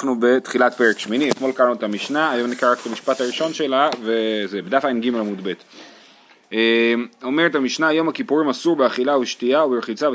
אנחנו בתחילת פרק שמיני, אתמול קראנו את המשנה, היום נקרא רק את המשפט הראשון שלה, וזה בדף ע"ג עמוד ב'. אה, אומרת המשנה, יום הכיפורים אסור באכילה ושתייה וברחיצה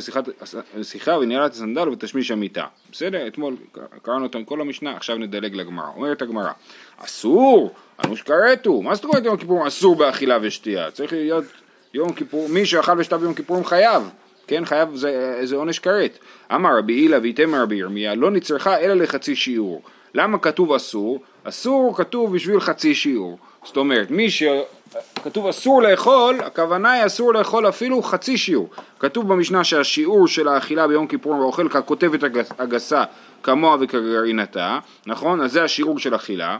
ושיחה ונעילת הסנדל ותשמיש המיטה. בסדר? אתמול קראנו את כל המשנה, עכשיו נדלג לגמרא. אומרת הגמרא, אסור, אנוש כרתו, מה זאת אומרת יום הכיפורים אסור באכילה ושתייה? צריך להיות יום כיפור, מי שאכל ושתה ביום כיפורים חייב. כן, חייב זה, זה עונש כרת. אמר רבי הילה ואיתמר רבי ירמיה, לא נצרכה אלא לחצי שיעור. למה כתוב אסור? אסור כתוב בשביל חצי שיעור. זאת אומרת, מי שכתוב אסור לאכול, הכוונה היא אסור לאכול אפילו חצי שיעור. כתוב במשנה שהשיעור של האכילה ביום כיפורים ואוכל ככותבת הגסה כמוה וכגרעינתה, נכון? אז זה השיעור של אכילה.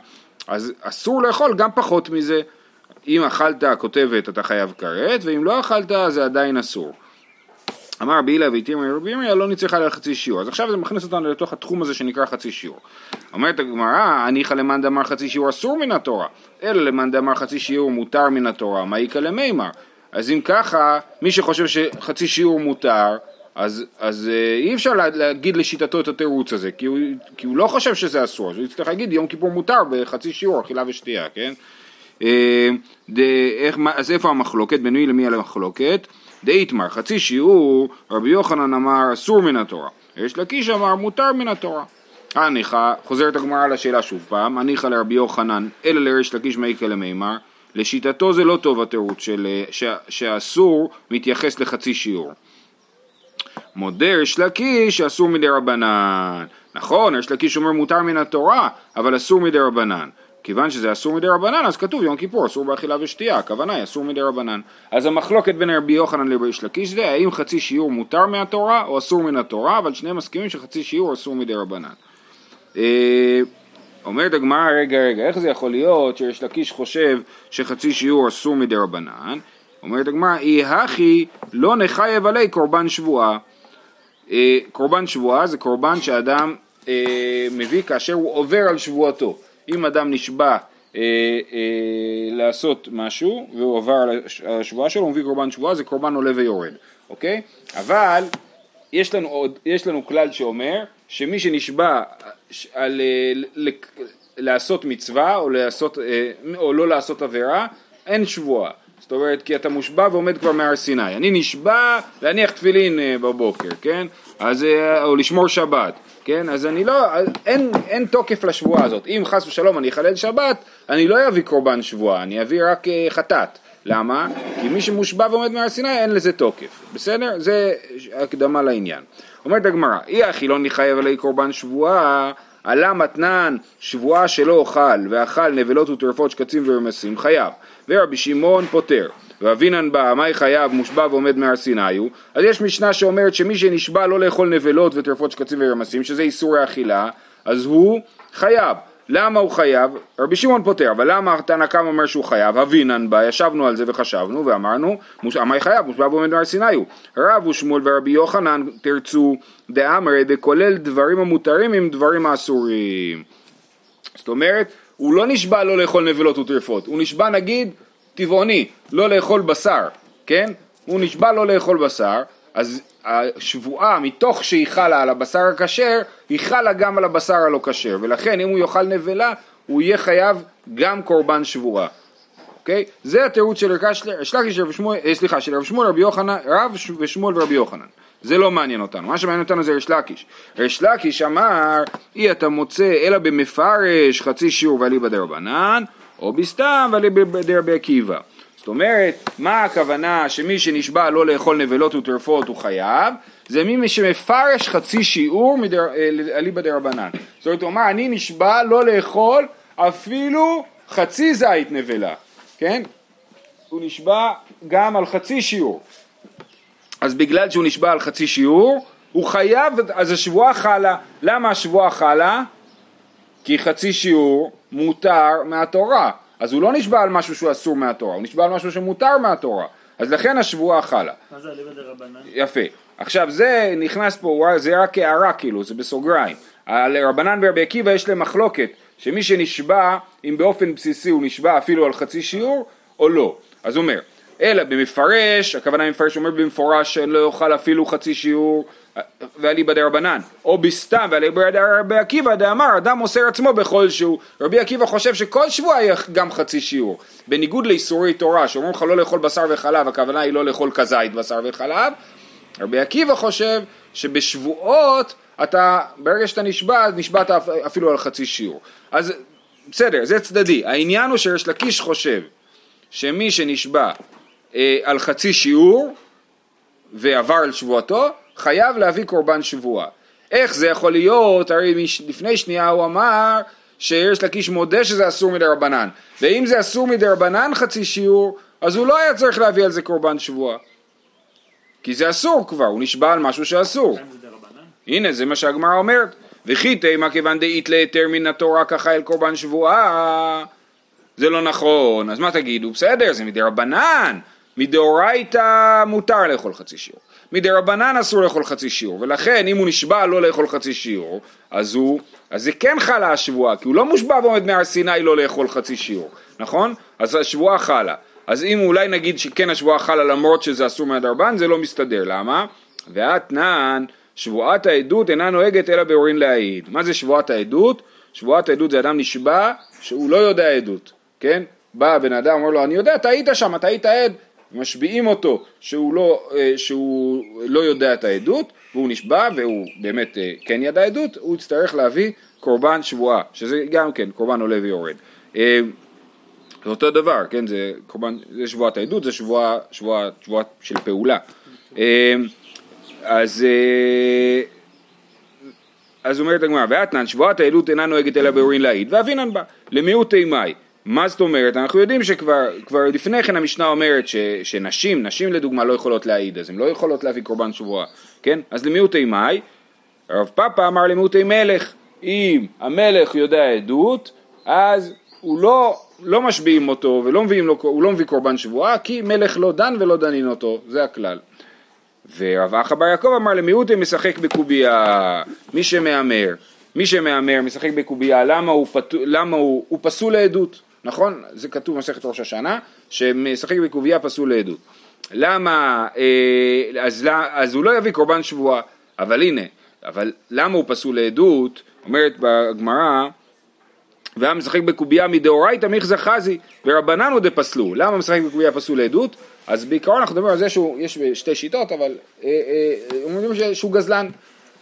אז אסור לאכול גם פחות מזה. אם אכלת כותבת אתה חייב כרת, ואם לא אכלת זה עדיין אסור. אמר רבי הילה ואיתימר רבי ירמיה לא נצרכה לה חצי שיעור. אז עכשיו זה מכניס אותנו לתוך התחום הזה שנקרא חצי שיעור. אומרת הגמרא, הניחא למאן דאמר חצי שיעור אסור מן התורה, אלא למאן דאמר חצי שיעור מותר מן התורה, מה איכא למימר? אז אם ככה, מי שחושב שחצי שיעור מותר, אז, אז אה, אי אפשר להגיד לשיטתו את התירוץ הזה, כי הוא, כי הוא לא חושב שזה אסור, אז הוא יצטרך להגיד יום כיפור מותר בחצי שיעור, אכילה ושתייה, כן? אה, אז איפה המחלוקת? בנוי למי על המחלוקת? דאיתמר חצי שיעור, רבי יוחנן אמר אסור מן התורה, יש לקיש אמר מותר מן התורה. הניחא, חוזרת הגמרא לשאלה שוב פעם, הניחא לרבי יוחנן, אלא לריש לקיש מעיקה למימר, לשיטתו זה לא טוב התירוץ של שאסור מתייחס לחצי שיעור. מודה ריש לקיש שאסור מדי רבנן. נכון, ריש לקיש אומר מותר מן התורה, אבל אסור מדי רבנן. כיוון שזה אסור מדי רבנן, אז כתוב יום כיפור אסור באכילה ושתייה, הכוונה היא אסור מדי רבנן. אז המחלוקת בין רבי יוחנן לריש לקיש זה האם חצי שיעור מותר מהתורה או אסור מן התורה, אבל שניהם מסכימים שחצי שיעור אסור מדי רבנן. אה, אומרת הגמרא, רגע רגע, איך זה יכול להיות שריש לקיש חושב שחצי שיעור אסור מדי רבנן? אומרת הגמרא, אי הכי לא נחייב עלי קורבן שבועה. אה, קורבן שבועה זה קורבן שאדם אה, מביא כאשר הוא עובר על שבועתו. אם אדם נשבע אה, אה, לעשות משהו והוא עבר על השבועה שלו, הוא מביא קורבן שבועה, זה קורבן עולה ויורד, אוקיי? אבל יש לנו, עוד, יש לנו כלל שאומר שמי שנשבע על אה, לעשות מצווה או, לעשות, אה, או לא לעשות עבירה, אין שבועה. זאת אומרת, כי אתה מושבע ועומד כבר מהר סיני. אני נשבע להניח תפילין אה, בבוקר, כן? אז, אה, או לשמור שבת. כן? אז אני לא, אין, אין תוקף לשבועה הזאת. אם חס ושלום אני אחלל שבת, אני לא אביא קורבן שבועה, אני אביא רק אה, חטאת. למה? כי מי שמושבע ועומד מהר סיני אין לזה תוקף. בסדר? זה הקדמה לעניין. אומרת הגמרא, אי אחי לא נחייב עלי קורבן שבועה, עלה מתנן שבועה שלא אוכל, ואכל נבלות וטרפות שקצים ורמסים, חייב. ורבי שמעון פוטר. ואבינן בא, מאי חייב מושבע ועומד מהר סיני הוא, אז יש משנה שאומרת שמי שנשבע לא לאכול נבלות וטרפות שקצים ורמסים, שזה איסורי אכילה, אז הוא חייב. למה הוא חייב? רבי שמעון פותר, אבל למה תנא קמא אומר שהוא חייב? אבינן בא, ישבנו על זה וחשבנו ואמרנו, מאי חייב? מושבע ועומד מהר סיני הוא. רב ושמואל ורבי יוחנן תרצו דאמרי דכולל דברים המותרים עם דברים האסורים. זאת אומרת, הוא לא נשבע לא לאכול נבלות וטרפות, הוא נשבע נגיד טבעוני, לא לאכול בשר, כן? הוא נשבע לא לאכול בשר, אז השבועה מתוך שהיא חלה על הבשר הכשר, היא חלה גם על הבשר הלא כשר, ולכן אם הוא יאכל נבלה, הוא יהיה חייב גם קורבן שבועה. אוקיי? זה התירוץ של רב שמואל, אה, סליחה, של רב שמואל רבי יוחנן, רב ושמואל ורבי יוחנן. זה לא מעניין אותנו, מה שמעניין אותנו זה ריש לקיש. ריש לקיש אמר, אי אתה מוצא אלא במפרש חצי שיעור ואליבא דרבנן, או בסתם ואליבא דרבי עקיבא. זאת אומרת, מה הכוונה שמי שנשבע לא לאכול נבלות וטרפות הוא חייב? זה מי שמפרש חצי שיעור אליבא דרבנן. זאת אומרת, הוא אמר, אני נשבע לא לאכול אפילו חצי זית נבלה, כן? הוא נשבע גם על חצי שיעור. אז בגלל שהוא נשבע על חצי שיעור, הוא חייב, אז השבועה חלה. למה השבועה חלה? כי חצי שיעור מותר מהתורה. אז הוא לא נשבע על משהו שהוא אסור מהתורה, הוא נשבע על משהו שמותר מהתורה. אז לכן השבועה חלה. מה זה אליבא דרבנן? יפה. עכשיו זה נכנס פה, זה רק הערה כאילו, זה בסוגריים. על רבנן ורבי עקיבא יש להם מחלוקת, שמי שנשבע, אם באופן בסיסי הוא נשבע אפילו על חצי שיעור, או לא. אז הוא אומר, אלא במפרש, הכוונה מפרש אומר במפורש שלא יאכל אפילו חצי שיעור ואליבא דרבנן, או בסתם ואליבא דרבי עקיבא דאמר אדם מוסר עצמו בכל שהוא, רבי עקיבא חושב שכל שבוע יהיה גם חצי שיעור, בניגוד לאיסורי תורה שאומרים לך לא לאכול בשר וחלב, הכוונה היא לא לאכול כזית בשר וחלב, רבי עקיבא חושב שבשבועות אתה, ברגע שאתה נשבע, נשבעת אפילו על חצי שיעור. אז בסדר, זה צדדי. העניין הוא שיש לקיש חושב שמי שנשבע על חצי שיעור ועבר על שבועתו, חייב להביא קורבן שבועה. איך זה יכול להיות? הרי לפני שנייה הוא אמר שיש לקיש מודה שזה אסור מדי רבנן. ואם זה אסור מדי רבנן חצי שיעור, אז הוא לא היה צריך להביא על זה קורבן שבועה. כי זה אסור כבר, הוא נשבע על משהו שאסור. הנה, זה מה שהגמרא אומרת. וכי תימא כיוון דאית להיתר מן התורה ככה אל קורבן שבועה, זה לא נכון. אז מה תגידו? בסדר, זה מדי רבנן. מדאורייתא מותר לאכול חצי שיעור. מדי רבנן אסור לאכול חצי שיעור, ולכן אם הוא נשבע לא לאכול חצי שיעור, אז הוא, אז זה כן חלה השבועה, כי הוא לא מושבע ועומד מהר סיני לא לאכול חצי שיעור, נכון? אז השבועה חלה. אז אם אולי נגיד שכן השבועה חלה למרות שזה אסור מהדרבן, זה לא מסתדר, למה? ואתנן, שבועת העדות אינה נוהגת אלא באורין להעיד. מה זה שבועת העדות? שבועת העדות זה אדם נשבע שהוא לא יודע עדות, כן? בא בן אדם, אומר לו, אני יודע, אתה היית שם, אתה היית עד, משביעים אותו שהוא לא, אה, שהוא לא יודע את העדות, והוא נשבע והוא באמת אה, כן ידע עדות, הוא יצטרך להביא קורבן שבועה, שזה גם כן קורבן עולה ויורד. אה, זה אותו דבר, כן, זה קורבן, זה שבועת העדות, זה שבועה, שבועה, שבועה של פעולה. אז, אז אומרת הגמרא, ואתנן שבועת העדות אינה נוהגת אלא באורין להעיד, ואבינן בה, למיעוט אימי. מה זאת אומרת? אנחנו יודעים שכבר לפני כן המשנה אומרת ש, שנשים, נשים לדוגמה לא יכולות להעיד, אז הן לא יכולות להביא קורבן שבועה, כן? אז למיעוטי מאי, הרב פאפה אמר למיעוטי מלך, אם המלך יודע עדות, אז הוא לא, לא משביעים אותו ולא מביאים לו, הוא לא מביא קורבן שבועה, כי מלך לא דן ולא דנין אותו, זה הכלל. ורב אחא בר יעקב אמר למיעוטי משחק בקובייה, מי שמהמר, מי שמהמר משחק בקובייה, למה הוא, פת... למה הוא, הוא פסול לעדות? נכון? זה כתוב במסכת ראש השנה, שמשחק בקובייה פסול לעדות. למה, אה, אז, אז הוא לא יביא קורבן שבועה, אבל הנה, אבל למה הוא פסול לעדות? אומרת בגמרא, והיה משחק בקובייה מדאורייתא מיכזה חזי ורבנן עוד פסלו. למה משחק בקובייה פסול לעדות? אז בעיקרון אנחנו מדברים על זה שיש שתי שיטות, אבל אה, אה, אומרים שהוא גזלן.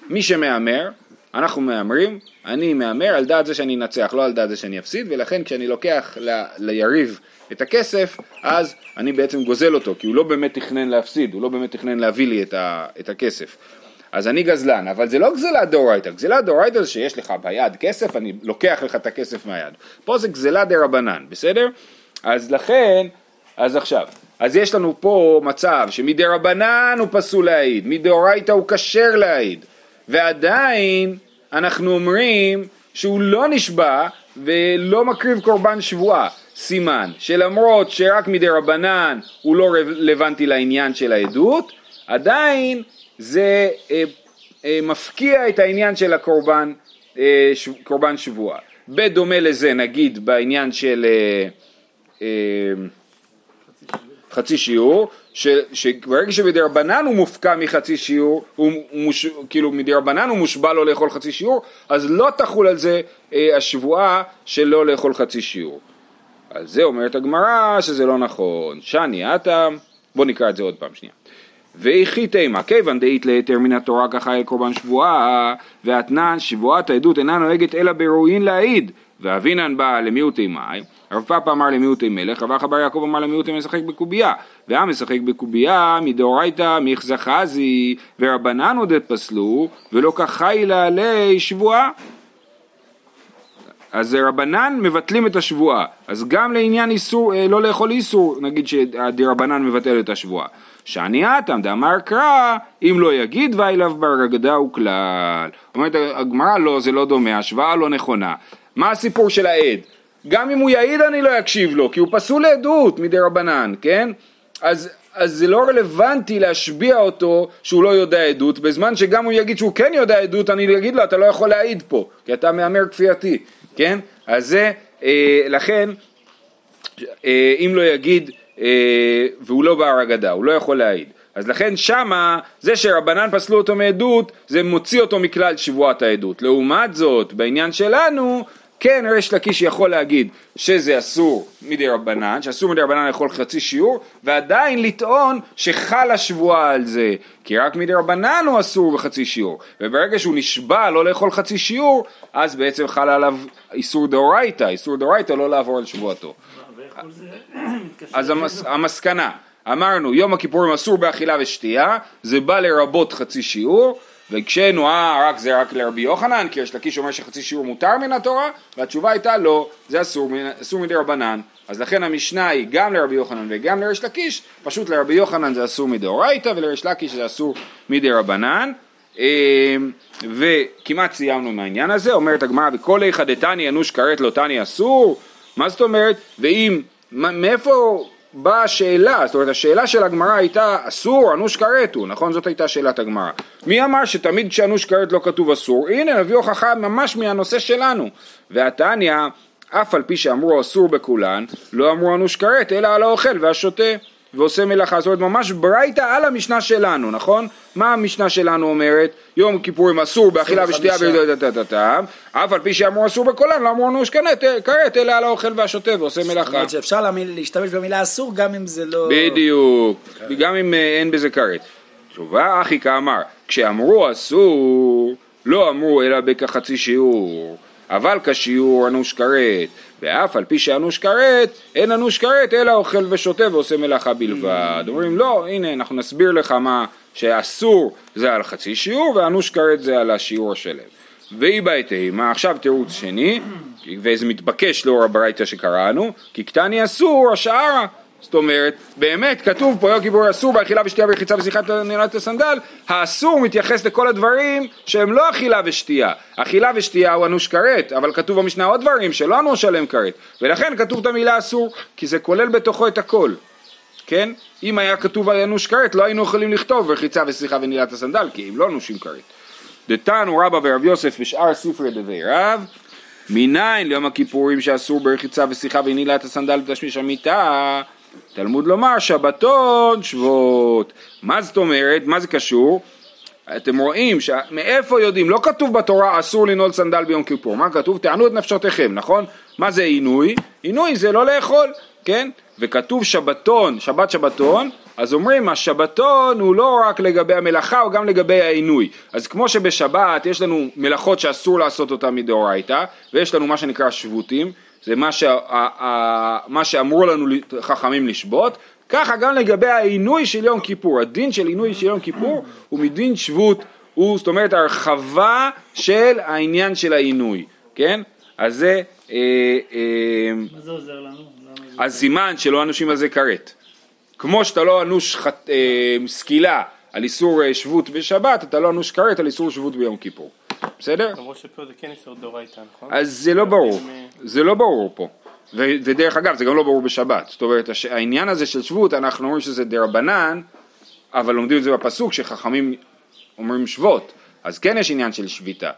מי שמהמר, אנחנו מהמרים, אני מהמר על דעת זה שאני אנצח, לא על דעת זה שאני אפסיד, ולכן כשאני לוקח ל, ליריב את הכסף, אז אני בעצם גוזל אותו, כי הוא לא באמת תכנן להפסיד, הוא לא באמת תכנן להביא לי את, ה, את הכסף. אז אני גזלן, אבל זה לא גזלה דאורייתא, גזלה דאורייתא זה שיש לך ביד כסף, אני לוקח לך את הכסף מהיד. פה זה גזלה דה רבנן, בסדר? אז לכן, אז עכשיו, אז יש לנו פה מצב שמדי רבנן הוא פסול להעיד, מדאורייתא הוא כשר להעיד, ועדיין אנחנו אומרים שהוא לא נשבע ולא מקריב קורבן שבועה, סימן שלמרות שרק מדי רבנן הוא לא רלוונטי לעניין של העדות, עדיין זה אה, אה, מפקיע את העניין של הקורבן, אה, ש, קורבן שבועה. בדומה לזה נגיד בעניין של אה, אה, חצי שיעור, שברגע שמדרבנן הוא מופקע מחצי שיעור, הוא מוש, כאילו מדרבנן הוא מושבע לא לאכול חצי שיעור, אז לא תחול על זה אה, השבועה של לא לאכול חצי שיעור. על זה אומרת הגמרא שזה לא נכון. שני עתה, בוא נקרא את זה עוד פעם שנייה. ואיכי תימא, כיוון דאית להיתר מן התורה ככה אל קורבן שבועה, ואתנן שבועת העדות אינה נוהגת אלא בראויין להעיד, ואבינן בא למיעוטי מאי, רב פאפה אמר למיעוטי מלך, רב אחא בר יעקב אמר למיעוטי משחק בקובייה, והעם משחק בקובייה מדאורייתא מיכזה חזי, ורבנן עוד פסלו, ולא כחיילה עלי שבועה. אז רבנן מבטלים את השבועה, אז גם לעניין איסור, אה, לא לאכול איסור, נגיד שדרבנן מבטל את השבועה. שאני אטם דאמר קרא, אם לא יגיד ואילב ברגדה הוא כלל. אומרת הגמרא לא, זה לא דומה, השוואה לא נכונה. מה הסיפור של העד? גם אם הוא יעיד אני לא אקשיב לו, כי הוא פסול לעדות מדי רבנן, כן? אז, אז זה לא רלוונטי להשביע אותו שהוא לא יודע עדות, בזמן שגם הוא יגיד שהוא כן יודע עדות, אני אגיד לו אתה לא יכול להעיד פה, כי אתה מהמר כפייתי, כן? אז זה, אה, לכן, אה, אם לא יגיד אה, והוא לא בר אגדה, הוא לא יכול להעיד. אז לכן שמה, זה שרבנן פסלו אותו מעדות, זה מוציא אותו מכלל שבועת העדות. לעומת זאת, בעניין שלנו, כן ריש לקיש יכול להגיד שזה אסור מדי רבנן, שאסור מדי רבנן לאכול חצי שיעור, ועדיין לטעון שחלה שבועה על זה, כי רק מדי רבנן הוא אסור בחצי שיעור, וברגע שהוא נשבע לא לאכול חצי שיעור, אז בעצם חל עליו איסור דאורייתא, איסור דאורייתא לא לעבור על שבועתו. אז המס, המסקנה, אמרנו יום הכיפורים אסור באכילה ושתייה, זה בא לרבות חצי שיעור, וכשנו אה רק זה רק לרבי יוחנן, כי יש לקיש אומר שחצי שיעור מותר מן התורה, והתשובה הייתה לא, זה אסור, אסור מדי רבנן, אז לכן המשנה היא גם לרבי יוחנן וגם לריש לקיש, פשוט לרבי יוחנן זה אסור מדאורייתא ולריש לקיש זה אסור מדי רבנן. אמ, וכמעט סיימנו עם העניין הזה, אומרת הגמרא, וכל איכא דתני אנוש כרת לא תני אסור, מה זאת אומרת, ואם, מאיפה באה השאלה, זאת אומרת השאלה של הגמרא הייתה אסור אנוש כרת הוא, נכון? זאת הייתה שאלת הגמרא. מי אמר שתמיד כשאנוש כרת לא כתוב אסור? הנה נביא הוכחה ממש מהנושא שלנו. והתניא, אף על פי שאמרו אסור בכולן, לא אמרו אנוש כרת אלא על האוכל והשותה. ועושה מלאכה, זאת אומרת ממש ברייתא על המשנה שלנו, נכון? מה המשנה שלנו אומרת? יום כיפורים אסור באכילה ושתייה וטטטטטם, אף על פי שאמרו אסור בקולן, לא אמרו אנוש כרת, אלא על האוכל והשותה ועושה מלאכה. זאת אומרת שאפשר להשתמש במילה אסור גם אם זה לא... בדיוק, גם אם אה, אין בזה כרת. תשובה אחי כאמר, כשאמרו אסור, לא אמרו אלא בכחצי שיעור. אבל כשיעור אנוש כרת, ואף על פי שאנוש כרת, אין אנוש כרת אלא אוכל ושותה ועושה מלאכה בלבד. אומרים לא, הנה אנחנו נסביר לך מה שאסור זה על חצי שיעור ואנוש כרת זה על השיעור השלם. ואי בהתאמה, עכשיו תירוץ שני, וזה מתבקש לאור הברייתא שקראנו, כי קטני אסור השערה זאת אומרת, באמת כתוב פה יום כיפור אסור באכילה ושתייה ורחיצה ושיחת נעילת הסנדל, האסור מתייחס לכל הדברים שהם לא אכילה ושתייה. אכילה ושתייה הוא אנוש כרת, אבל כתוב במשנה עוד דברים שלא אנוש עליהם כרת, ולכן כתוב את המילה אסור, כי זה כולל בתוכו את הכל. כן? אם היה כתוב על אנוש כרת לא היינו יכולים לכתוב רחיצה ושיחה ונעילת הסנדל, כי הם לא אנושים כרת. דתנו רבא ורב יוסף בשאר ספרי דבי רב מניין ליום הכיפורים שאסור ברחיצה ושיחה ונעילת הסנדל ותשמיש המיטה תלמוד לומר שבתון שבועות. מה זאת אומרת? מה זה קשור? אתם רואים, ש... מאיפה יודעים? לא כתוב בתורה אסור לנעול סנדל ביום כיפור, מה כתוב? תענו את נפשותיכם, נכון? מה זה עינוי? עינוי זה לא לאכול, כן? וכתוב שבתון, שבת שבתון, אז אומרים השבתון הוא לא רק לגבי המלאכה, הוא גם לגבי העינוי. אז כמו שבשבת יש לנו מלאכות שאסור לעשות אותן מדאורייתא, ויש לנו מה שנקרא שבותים, זה מה, שה, מה שאמרו לנו חכמים לשבות, ככה גם לגבי העינוי של יום כיפור, הדין של עינוי של יום כיפור הוא מדין שבות, הוא זאת אומרת הרחבה של העניין של העינוי, כן? אז זה... אה, אה, מה זה עוזר לנו? אז סימן שלא אנושים על זה כרת. כמו שאתה לא אנוש חת, אה, סקילה על איסור אה, שבות בשבת, אתה לא אנוש כרת על איסור שבות ביום כיפור. בסדר? למרות שפה זה כן איסור דאורייתא, נכון? אז זה לא ברור, זה לא ברור פה. ודרך אגב זה גם לא ברור בשבת, זאת אומרת העניין הזה של שבות אנחנו אומרים שזה דרבנן אבל לומדים את זה בפסוק שחכמים אומרים שבות אז כן יש עניין של שביתה.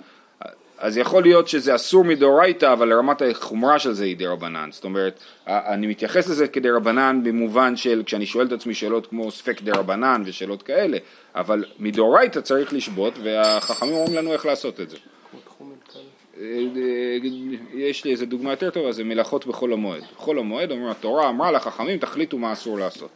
אז יכול להיות שזה אסור מדאורייתא אבל לרמת החומרה של זה היא דרבנן. זאת אומרת אני מתייחס לזה כדרבנן במובן של כשאני שואל את עצמי שאלות כמו ספק דרבנן ושאלות כאלה אבל מדאורייתא צריך לשבות והחכמים אומרים לנו איך לעשות את זה יש לי איזה דוגמה יותר טובה, זה מלאכות בחול המועד. בחול המועד אומרים התורה אמרה לחכמים תחליטו מה אסור לעשות.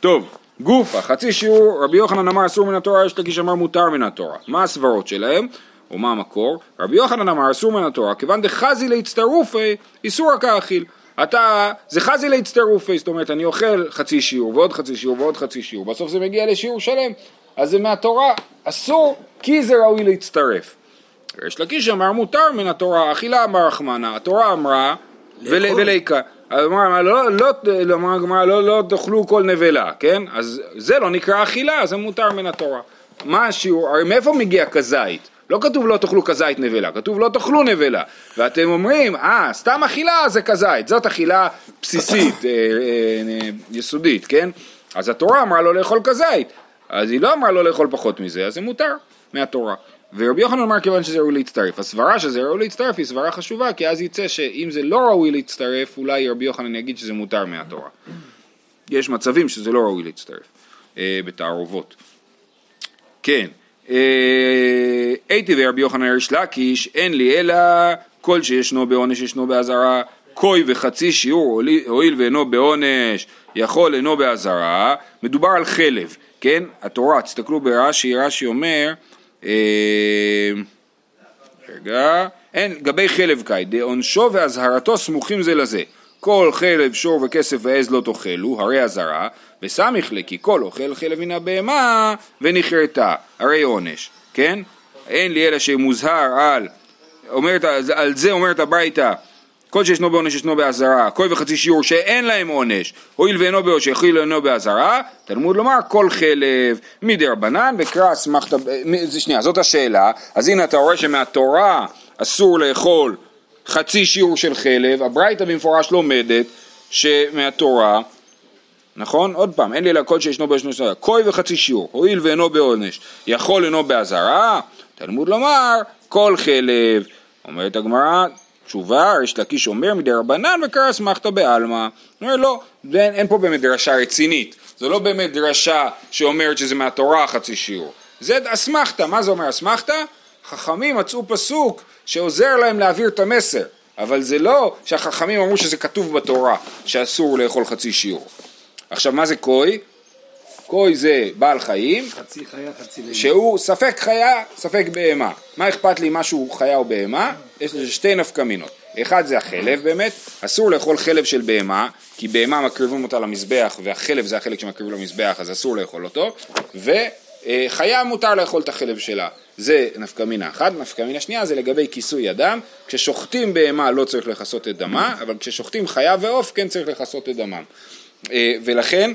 טוב, גופה, חצי שיעור, רבי יוחנן אמר אסור מן התורה, יש לקיש אמר מותר מן התורה. מה הסברות שלהם? או מה המקור? רבי יוחנן אמר אסור מן התורה, כיוון דחזי להצטרופי, איסור רק האכיל. אתה, זה חזי להצטרופי, זאת אומרת אני אוכל חצי שיעור ועוד חצי שיעור ועוד חצי שיעור, בסוף זה מגיע לשיעור שלם, אז זה מהתורה, אסור כי זה ראוי להצטרף. ריש לקיש אמר מותר מן התורה, אכילה אמר רחמנה, התורה אמרה וליקה. אמרה לא, לא, לא, לא, לא תאכלו כל נבלה, כן? אז זה לא נקרא אכילה, זה מותר מן התורה. מה השיעור? הרי מאיפה מגיע כזית? לא כתוב לא תאכלו כזית נבלה, כתוב לא תאכלו נבלה. ואתם אומרים, אה, סתם אכילה זה כזית, זאת אכילה בסיסית, אה, אה, יסודית, כן? אז התורה אמרה לא לאכול כזית, אז היא לא אמרה לא לאכול פחות מזה, אז זה מותר מהתורה. ורבי יוחנן אמר כיוון שזה ראוי להצטרף. הסברה שזה ראוי להצטרף היא סברה חשובה, כי אז יצא שאם זה לא ראוי להצטרף, אולי רבי יוחנן יגיד שזה מותר מהתורה. יש מצבים שזה לא ראוי להצטרף אה, בתערובות. כן, אה, הייתי ורבי יוחנן ריש לקיש, אין לי אלא כל שישנו בעונש ישנו באזהרה, קוי וחצי שיעור הואיל ואינו בעונש, יכול אינו באזהרה, מדובר על חלב, כן? התורה, תסתכלו ברש"י, רש"י אומר, אה, רגע, אין, גבי חלב קאי, דעונשו ואזהרתו סמוכים זה לזה. כל חלב, שור וכסף ועז לא תאכלו, הרי אזהרה, וסמיך לה כי כל אוכל חלב מן הבהמה ונכרתה, הרי עונש, כן? אין לי אלא שמוזהר על, אומרת, על זה אומרת הברייתא כל שישנו בעונש ישנו באזהרה, כל וחצי שיעור שאין להם עונש, הואיל ואינו בעונש, יכיל אינו באזהרה, תלמוד לומר כל חלב מדי רבנן וקרא אסמכתא, שנייה, זאת השאלה, אז הנה אתה רואה שמהתורה אסור לאכול חצי שיעור של חלב, הברייתא במפורש לומדת שמהתורה, נכון? עוד פעם, אין לי אלא כל שישנו בעונש ישנו קוי וחצי שיעור, הואיל ואינו בעונש, יכול אינו באזהרה, תלמוד לומר כל חלב, אומרת הגמרא תשובה, ריש לקיש אומר מדי רבנן וקרא אסמכתא בעלמא. אומר לא, אין, אין פה באמת דרשה רצינית, זו לא באמת דרשה שאומרת שזה מהתורה חצי שיעור. זה אסמכתא, מה זה אומר אסמכתא? חכמים מצאו פסוק שעוזר להם להעביר את המסר, אבל זה לא שהחכמים אמרו שזה כתוב בתורה, שאסור לאכול חצי שיעור. עכשיו מה זה קוי? קוי זה בעל חיים, חצי חיה, חצי לילה. שהוא ספק חיה, ספק בהמה. מה אכפת לי משהו חיה או בהמה? יש לזה שתי נפקמינות. אחד זה החלב באמת, אסור לאכול חלב של בהמה, כי בהמה מקריבים אותה למזבח והחלב זה החלק שמקריבים למזבח אז אסור לאכול אותו, וחיה מותר לאכול את החלב שלה. זה נפקמינה אחת, נפקמינה שנייה זה לגבי כיסוי אדם, כששוחטים בהמה לא צריך לכסות את דמה, אבל כששוחטים חיה ועוף כן צריך לכסות את דמם. אה, ולכן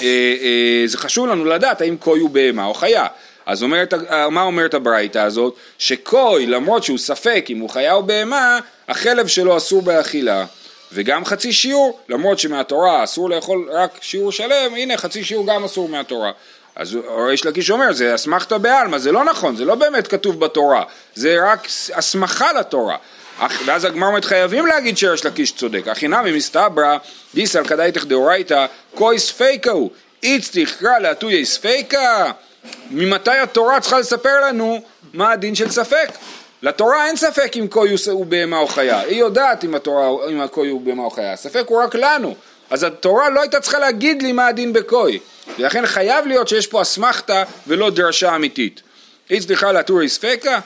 אה, אה, זה חשוב לנו לדעת האם קוי הוא בהמה או חיה. אז אומרת, מה אומרת הברייתא הזאת? שקוי, למרות שהוא ספק אם הוא חיה או בהמה, החלב שלו אסור באכילה. וגם חצי שיעור, למרות שמהתורה אסור לאכול רק שיעור שלם, הנה חצי שיעור גם אסור מהתורה. אז ריש לקיש אומר, זה אסמכתא בעלמא, זה לא נכון, זה לא באמת כתוב בתורה, זה רק הסמכה לתורה. ואז הגמר אומרת חייבים להגיד שריש לקיש צודק, הכי נמי מסתברא דיסל כדאיתך דאורייתא כוי ספיקה הוא, איץ תקרא להטויה ספיקה ממתי התורה צריכה לספר לנו מה הדין של ספק? לתורה אין ספק אם קוי הוא בהמה או חיה, היא יודעת אם, התורה, אם הקוי הוא בהמה או חיה, הספק הוא רק לנו, אז התורה לא הייתה צריכה להגיד לי מה הדין בקוי, ולכן חייב להיות שיש פה אסמכתה ולא דרשה אמיתית. היא צריכה לטורי ספקה?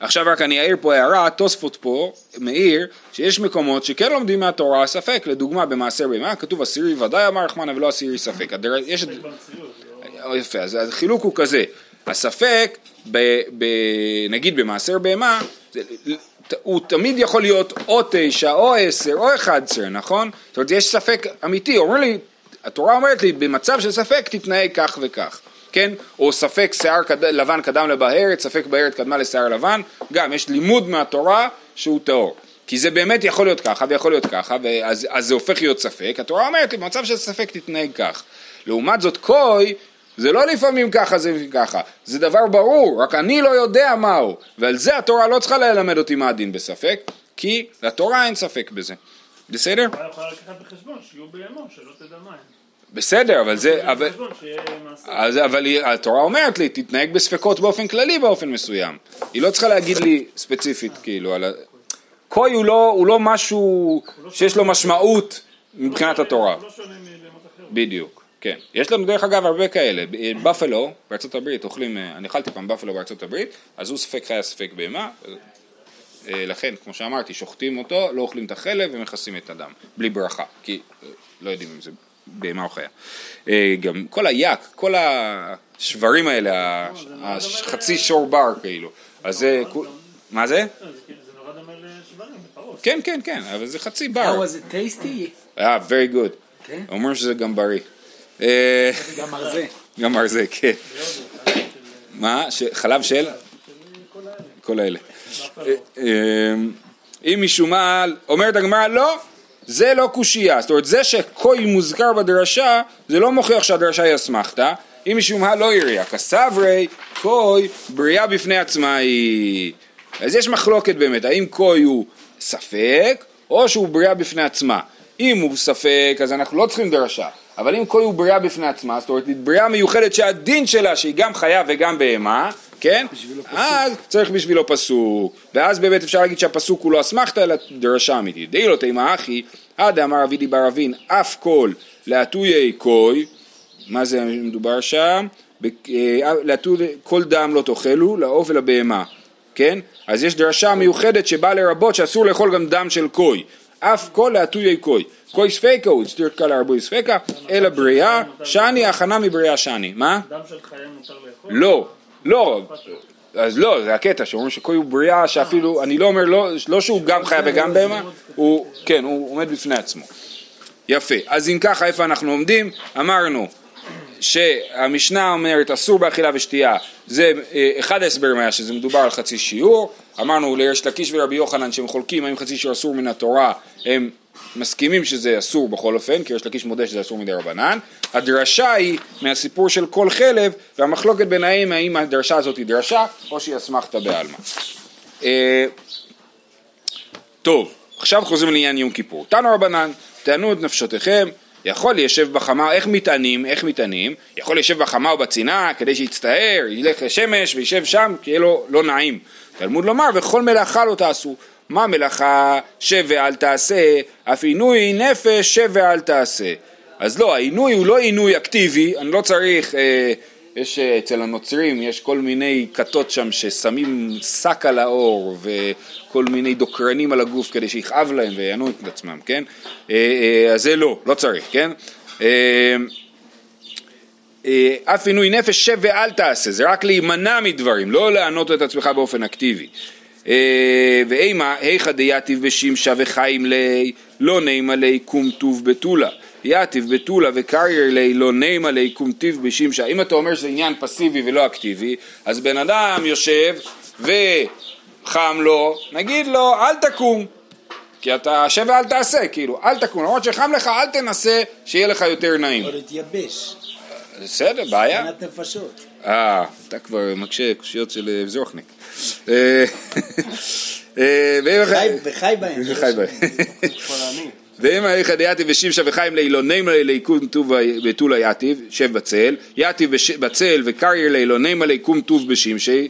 עכשיו רק אני אעיר פה הערה, תוספות פה מעיר שיש מקומות שכן לומדים מהתורה ספק, לדוגמה במעשר בהמה כתוב אסירי ודאי אמר רחמנא ולא אסירי ספק. יש... יפה, אז החילוק הוא כזה, הספק, ב, ב, נגיד במעשר בהמה, הוא תמיד יכול להיות או תשע, או עשר, או אחד עשר, נכון? זאת אומרת, יש ספק אמיתי, אומר לי, התורה אומרת לי, במצב של ספק תתנהג כך וכך, כן? או ספק שיער קד... לבן קדם לבהרת, ספק בהרת קדמה לשיער לבן, גם יש לימוד מהתורה שהוא טהור. כי זה באמת יכול להיות ככה ויכול להיות ככה, ואז, אז זה הופך להיות ספק, התורה אומרת לי, במצב של ספק תתנהג כך. לעומת זאת, קוי זה לא לפעמים ככה זה ככה, זה דבר ברור, רק אני לא יודע מהו, ועל זה התורה לא צריכה ללמד אותי מה הדין בספק, כי לתורה אין ספק בזה. בסדר? בסדר, אבל זה, אבל. אז, אבל היא- התורה אומרת לי, תתנהג בספקות באופן כללי באופן מסוים. היא לא צריכה להגיד לי ספציפית, כאילו, על ה... קוי הוא לא, הוא לא משהו שיש לו משמעות מבחינת התורה. לא. בדיוק, כן. יש לנו דרך אגב הרבה כאלה. בפלו, בארצות הברית, אוכלים, אה, אני אכלתי פעם בפלו בארצות הברית, אז הוא ספק חיה ספק בהמה. אה, לכן, כמו שאמרתי, שוחטים אותו, לא אוכלים את החלב ומכסים את הדם, בלי ברכה, כי אה, לא יודעים אם זה בהמה או חיה. גם כל היק, כל השברים האלה, החצי שור בר כאילו, אז זה, כול- מה זה? לפרות. כן, כן, כן, אבל זה חצי How בר. was it tasty? אה, very good. כן. אומרים שזה גם בריא. אה, גם על זה. גם ארזה, כן. מה? חלב של? כל האלה. אה, אה, אם משום מה, אומרת הגמרא, לא, זה לא קושייה. זאת אומרת, זה שקוי מוזכר בדרשה, זה לא מוכיח שהדרשה היא אסמכתה. אם משום מה לא ירייה. כסברי, קוי, בריאה בפני עצמה היא. אז יש מחלוקת באמת, האם קוי הוא ספק, או שהוא בריאה בפני עצמה. אם הוא ספק אז אנחנו לא צריכים דרשה, אבל אם קוי הוא בריאה בפני עצמה, זאת אומרת בריאה מיוחדת שהדין שלה שהיא גם חיה וגם בהמה, כן? אז צריך בשבילו פסוק, ואז באמת אפשר להגיד שהפסוק הוא לא אסמכתא אלא דרשה אמיתית. דאי לא תימא אחי, עד אמר אבידי בר אבין, אף כל להטויי קוי, מה זה מדובר שם? אה, כל דם לא תאכלו, לעוף ולבהמה, כן? אז יש דרשה מיוחדת שבאה לרבות שאסור לאכול גם דם של קוי, אף כל להטויי קוי. קוי ספקה הוא הצטיר קל להרבוי ספקה, אלא בריאה, שני הכנה מבריאה שני. מה? דם של חיים מותר לאכול? לא, לא, אז לא, זה הקטע שאומרים שקוי הוא בריאה שאפילו, אני לא אומר, לא, לא שהוא גם חיה וגם בהמה, הוא, כן, הוא עומד בפני עצמו. יפה, אז אם ככה איפה אנחנו עומדים? אמרנו שהמשנה אומרת אסור באכילה ושתייה, זה אה, אחד ההסברים היה שזה מדובר על חצי שיעור, אמרנו לריש לקיש ורבי יוחנן שהם חולקים האם חצי שיעור אסור מן התורה, הם מסכימים שזה אסור בכל אופן, כי ריש לקיש מודה שזה אסור מדי רבנן, הדרשה היא מהסיפור של כל חלב, והמחלוקת ביניהם האם הדרשה הזאת היא דרשה או שהיא אסמכתא בעלמא. אה, טוב, עכשיו חוזרים לעניין יום כיפור. תנו רבנן, תענו את נפשותיכם, יכול ליישב בחמה, איך מטענים? איך מטענים? יכול ליישב בחמה או בצינה כדי שיצטער, ילך לשמש וישב שם כי יהיה לו לא נעים. תלמוד לומר, וכל מלאכה לא תעשו. מה מלאכה? שב ואל תעשה, אף עינוי נפש שב ואל תעשה. אז לא, העינוי הוא לא עינוי אקטיבי, אני לא צריך, אה, יש אה, אצל הנוצרים, יש כל מיני כתות שם ששמים שק על האור וכל מיני דוקרנים על הגוף כדי שיכאב להם ויענו את עצמם, כן? אה, אה, אז זה לא, לא צריך, כן? אף עינוי נפש שב ואל תעשה, זה רק להימנע מדברים, לא לענות את עצמך באופן אקטיבי. ואימה, היכא דייתיב בשמשה וחיים ליה, לא נימה ליה קום טוב בתולה. יתיב בתולה וקרייר ליה, לא נימה ליה קום טיב בשמשה. אם אתה אומר שזה עניין פסיבי ולא אקטיבי, אז בן אדם יושב וחם לו, נגיד לו, אל תקום. כי אתה שב ואל תעשה, כאילו, אל תקום, למרות שחם לך, אל תנסה שיהיה לך יותר נעים. או להתייבש, בסדר, בעיה. נפשות. אה, אתה כבר מקשה קושיות של אה, זורחניק. אה, אה, וחי בהם. וחי בהם. ואם היכא דייתיב ושמשה וחיים לאילונים ליקום טוב בתולה יתיב, שב בצל, יתיב בצל וקרייר לאילונים ליקום טוב בשמשי,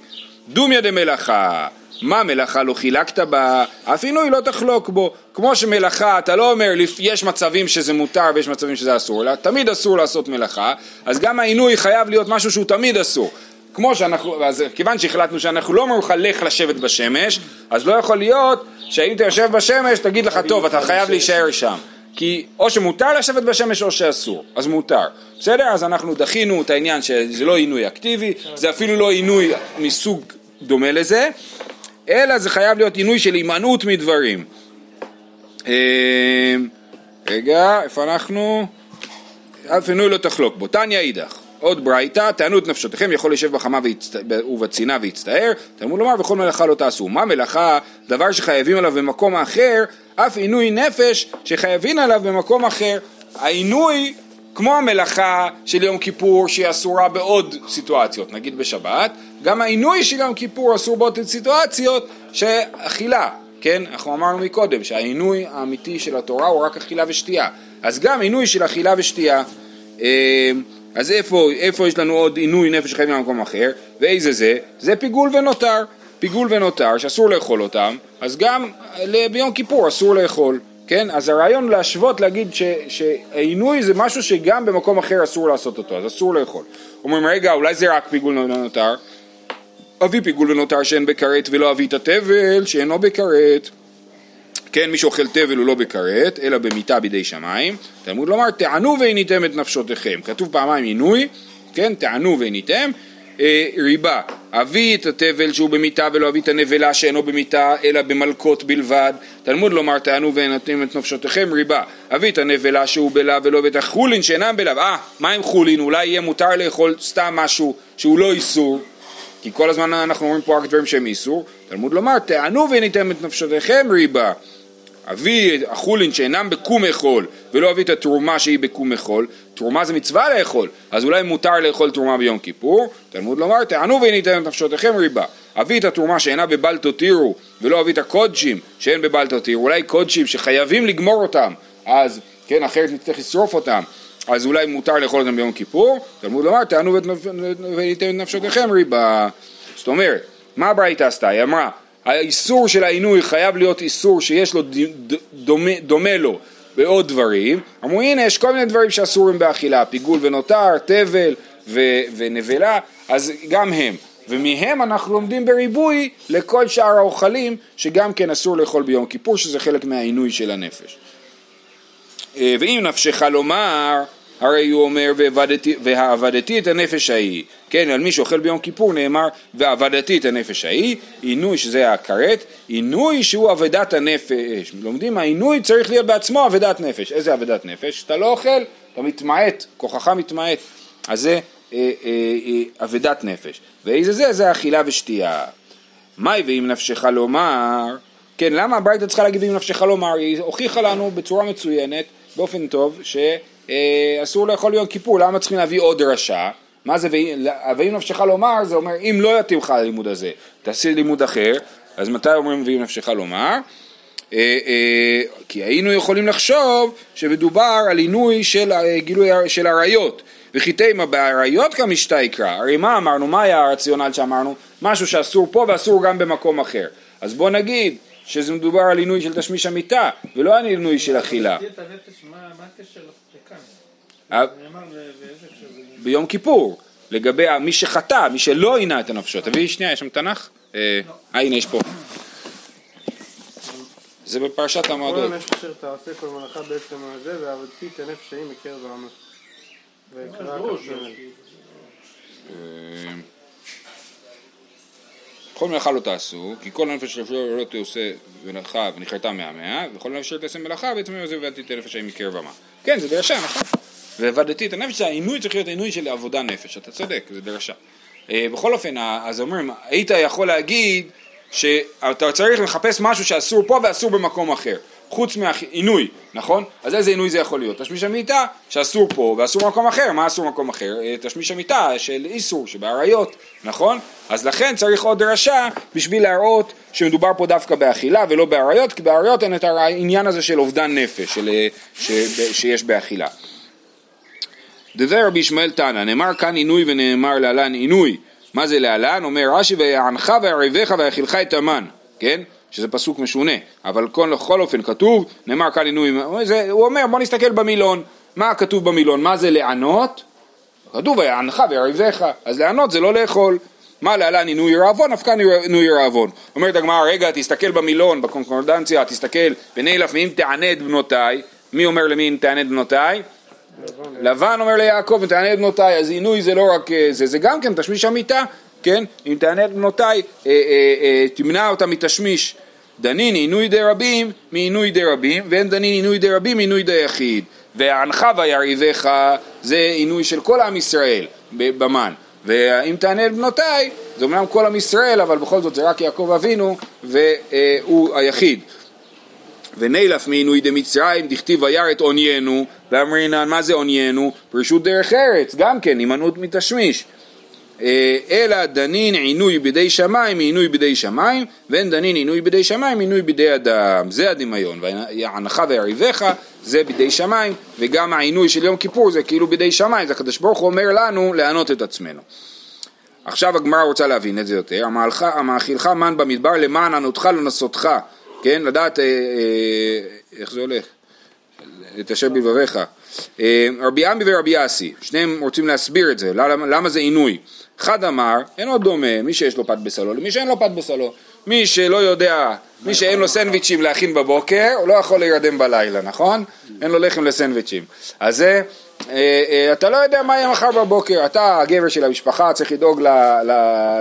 דומיה דמלאכה. מה מלאכה לא חילקת בה, אף עינוי לא תחלוק בו. כמו שמלאכה, אתה לא אומר, יש מצבים שזה מותר ויש מצבים שזה אסור, אלא תמיד אסור לעשות מלאכה, אז גם העינוי חייב להיות משהו שהוא תמיד אסור. כמו שאנחנו, אז כיוון שהחלטנו שאנחנו לא אומרים לך לך לשבת בשמש, אז לא יכול להיות שאם אתה יושב בשמש תגיד לך טוב אתה חייב להישאר שם כי או שמותר לשבת בשמש או שאסור, אז מותר. בסדר? אז אנחנו דחינו את העניין שזה לא עינוי אקטיבי, זה אפילו לא עינוי מסוג דומה לזה, אלא זה חייב להיות עינוי של הימנעות מדברים. אה, רגע, איפה אנחנו? אף עינוי לא תחלוק בו. תניא אידך, עוד ברייתא, תענו את נפשותיכם, יכול לשב בחמה והצט... ובצינה והצטער, תלמוד לומר וכל מלאכה לא תעשו. מה מלאכה? דבר שחייבים עליו במקום אחר, אף עינוי נפש שחייבים עליו במקום אחר. העינוי, כמו המלאכה של יום כיפור שהיא אסורה בעוד סיטואציות, נגיד בשבת, גם העינוי של יום כיפור אסור בעוד סיטואציות שאכילה. כן, אנחנו אמרנו מקודם שהעינוי האמיתי של התורה הוא רק אכילה ושתייה, אז גם עינוי של אכילה ושתייה, אה, אז איפה, איפה יש לנו עוד עינוי נפש חייבים במקום אחר, ואיזה זה? זה פיגול ונותר, פיגול ונותר שאסור לאכול אותם, אז גם ל- ביום כיפור אסור לאכול, כן, אז הרעיון להשוות להגיד שעינוי זה משהו שגם במקום אחר אסור לעשות אותו, אז אסור לאכול. אומרים רגע אולי זה רק פיגול ונותר, אבי פיגול ונותר שאין בכרת ולא אבי את התבל שאינו בכרת. כן, מי שאוכל תבל הוא לא בכרת, אלא במיתה בידי שמיים. תלמוד לומר, תענו ועיניתם את נפשותיכם. כתוב פעמיים עינוי, כן, תענו ועיניתם. אה, ריבה, אבי את התבל שהוא במיתה ולא אבי את הנבלה שאינו במיתה אלא במלקות בלבד. תלמוד לומר תענו ועיניתם את נפשותיכם ריבה, אבי את הנבלה שהוא בלאו ולא ואת החולין שאינם בלאו. אה, מה עם חולין? אולי יהיה מותר לאכול סתם משהו שהוא לא איסור. כי כל הזמן אנחנו אומרים פה רק דברים שהם איסור, תלמוד לומר, תענו וניתן את נפשותיכם ריבה. אבי החולין שאינם בקום אכול, ולא אביא את התרומה שהיא בקום אכול, תרומה זה מצווה לאכול, אז אולי מותר לאכול תרומה ביום כיפור, תלמוד לומר, תענו את נפשותיכם ריבה. אביא את התרומה שאינה בבל תותירו, ולא אביא את הקודשים שאין בבל תותירו, אולי קודשים שחייבים לגמור אותם, אז כן, אחרת נצטרך לשרוף אותם, אז אולי מותר לאכול אותם ביום כיפור, תלמוד לומר תענו את נפשותיכם ריבה. זאת אומרת, מה הברייתא עשתה? היא אמרה, האיסור של העינוי חייב להיות איסור שיש לו דומה, דומה לו בעוד דברים, אמרו הנה יש כל מיני דברים שאסורים באכילה, פיגול ונותר, תבל ו- ונבלה, אז גם הם. ומהם אנחנו לומדים בריבוי לכל שאר האוכלים שגם כן אסור לאכול ביום כיפור שזה חלק מהעינוי של הנפש. אה, ואם נפשך לומר, הרי הוא אומר והעבדתי את הנפש ההיא, כן, על מי שאוכל ביום כיפור נאמר ועבדתי את הנפש ההיא, עינוי שזה הכרת, עינוי שהוא אבדת הנפש, לומדים העינוי צריך להיות בעצמו אבדת נפש, איזה אבדת נפש? אתה לא אוכל, אתה מתמעט, כוחך מתמעט, אז זה אה, אה, אה, אבדת נפש, ואיזה זה? זה אכילה ושתייה. מאי ואם נפשך לומר, כן, למה הברייתא צריכה להגיד אם נפשך לומר? היא הוכיחה לנו בצורה מצוינת, באופן טוב, שאסור לאכול יום כיפור, למה צריכים להביא עוד דרשה? מה זה ואם נפשך לומר? זה אומר אם לא יתאים לך הלימוד הזה, תעשי לימוד אחר, אז מתי אומרים ואם נפשך לומר? אה, אה, כי היינו יכולים לחשוב שמדובר על עינוי של אה, גילוי של עריות וכי תימא בעריות כמשתיקרא הרי מה אמרנו? מה היה הרציונל שאמרנו? משהו שאסור פה ואסור גם במקום אחר אז בוא נגיד שזה מדובר על עינוי של תשמיש המיטה ולא על עינוי של אכילה הנפש? ביום כיפור לגבי מי שחטא, מי שלא עינה את הנפשו תביאי שנייה, יש שם תנ"ך? אה, אה, הנה יש פה זה בפרשת כל המועדות הנפש אשר תעשה כל מלאכה בעצם הזה, ועבדתי את הנפש ההיא מקרב העמך. ויקרא ברור, כ"ג. אה, כל מלאכה לא תעשו, כי כל נפש אשר לא תעשה מלאכה ונכרתה מהמאה, וכל נפש אשר תעשה מלאכה בעצם זה ועבדתי את הנפש ההיא מקרב עמה. כן, זה דרשה, נכון. ועבדתי את הנפש, העינוי צריך להיות עינוי של עבודה נפש, אתה צודק, זה דרשה. אה, בכל אופן, אז אומרים, היית יכול להגיד שאתה צריך לחפש משהו שאסור פה ואסור במקום אחר, חוץ מהעינוי, נכון? אז איזה עינוי זה יכול להיות? תשמיש המיטה שאסור פה ואסור במקום אחר, מה אסור במקום אחר? אה, תשמיש המיטה של איסור שבאריות, נכון? אז לכן צריך עוד דרשה בשביל להראות שמדובר פה דווקא באכילה ולא באריות, כי באריות אין את העניין הזה של אובדן נפש של, אה, ש, שיש באכילה. דבר רבי ישמעאל תנא, נאמר כאן עינוי ונאמר להלן עינוי. מה זה להלן? אומר רש"י ויענך ויערבך ויאכילך את המן, כן? שזה פסוק משונה, אבל כל, בכל אופן כתוב, נאמר כאן עינוי, זה, הוא אומר בוא נסתכל במילון, מה כתוב במילון, מה זה לענות? כתוב ויענך ויערבך, אז לענות זה לא לאכול. מה להלן עינוי רעבון, אף כאן עינוי רעבון. אומרת הגמרא, רגע, תסתכל במילון, בקונקורדנציה, תסתכל, ונילף ואם תענה את בנותיי, מי אומר למי אם תענה את בנותיי? לבן אומר ליעקב, ותענה את בנותיי, אז עינוי זה לא רק אה, זה, זה גם כן תשמיש המיטה, כן? אם תענה את בנותיי, אה, אה, תמנע אותה מתשמיש. דנין עינוי די רבים מעינוי די רבים, ואין דנין עינוי די רבים מעינוי די יחיד. והענך ויריבך זה עינוי של כל עם ישראל במן. ואם תענה את בנותיי, זה אומנם כל עם ישראל, אבל בכל זאת זה רק יעקב אבינו, והוא היחיד. ונילף מעינוי דמצרים, דכתיב וירא את עוניינו, ואמרינן מה זה עוניינו? פרישות דרך ארץ, גם כן, הימנעות מתשמיש. אה, אלא דנין עינוי בידי שמיים מעינוי בידי שמיים, ואין דנין עינוי בידי שמיים מעינוי בידי אדם. זה הדמיון, והענך ויריבך זה בידי שמיים, וגם העינוי של יום כיפור זה כאילו בידי שמיים, זה הקדוש ברוך הוא אומר לנו לענות את עצמנו. עכשיו הגמרא רוצה להבין את זה יותר, המאכילך, מן במדבר למען ענותך לנסותך, כן, לדעת אה, אה, איך זה הולך, את אשר בלבביך. אה, רבי עמי ורבי אסי, שניהם רוצים להסביר את זה, למה, למה זה עינוי. אחד אמר, אינו דומה מי שיש לו פת בסלו למי שאין לו פת בסלו. מי שלא יודע, מי שאין לו סנדוויצ'ים להכין בבוקר, הוא לא יכול להירדם בלילה, נכון? אין לו לחם לסנדוויצ'ים. אז זה, אתה לא יודע מה יהיה מחר בבוקר, אתה הגבר של המשפחה, צריך לדאוג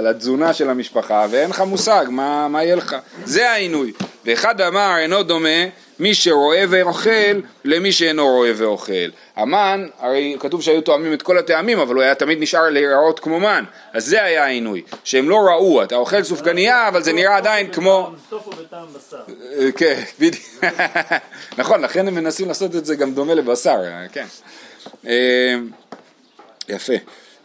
לתזונה של המשפחה, ואין לך מושג מה, מה יהיה לך. זה העינוי. ואחד אמר, אינו דומה מי שרואה ואוכל למי שאינו רואה ואוכל. המן, הרי כתוב שהיו תואמים את כל הטעמים, אבל הוא היה תמיד נשאר להיראות כמו מן. אז זה היה העינוי, שהם לא ראו, אתה אוכל סופגניה, אבל זה נראה עדיין כמו... אה, כן, בדיוק. נכון, לכן הם מנסים לעשות את זה גם דומה לבשר, אה, כן. אה, יפה.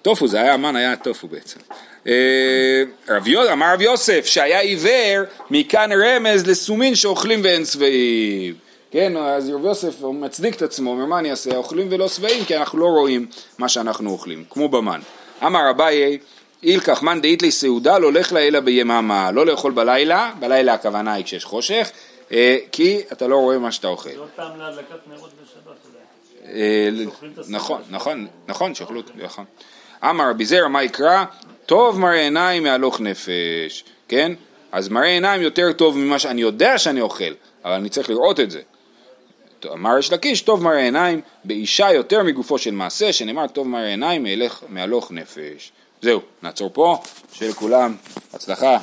טופו, זה היה המן, היה טופו בעצם. אה, רב יו- אמר רב יוסף שהיה עיוור, מכאן רמז לסומין שאוכלים ואין שבעים. כן, אז רב יוסף מצדיק את עצמו, אומר מה אני אעשה, אוכלים ולא שבעים כי אנחנו לא רואים מה שאנחנו אוכלים, כמו במן. אמר אביי, אילקח מאן דאית לי סעודה לא לך לה אלא ביממה, לא לאכול בלילה, בלילה הכוונה היא כשיש חושך, אה, כי אתה לא רואה מה שאתה אוכל. זה עוד פעם להדלקת נרות בשבת אולי. אה, שאוכלים את הסעודה נכון, בשבת. נכון, נכון, שאוכלו, נכון. אמר רבי זרע מה יקרא? טוב מראה עיניים מהלוך נפש, כן? אז מראה עיניים יותר טוב ממה שאני יודע שאני אוכל, אבל אני צריך לראות את זה. אמר יש לקיש, טוב מראה עיניים, באישה יותר מגופו של מעשה, שנאמר טוב מראה עיניים מהלך- מהלוך נפש. זהו, נעצור פה, שיהיה לכולם הצלחה.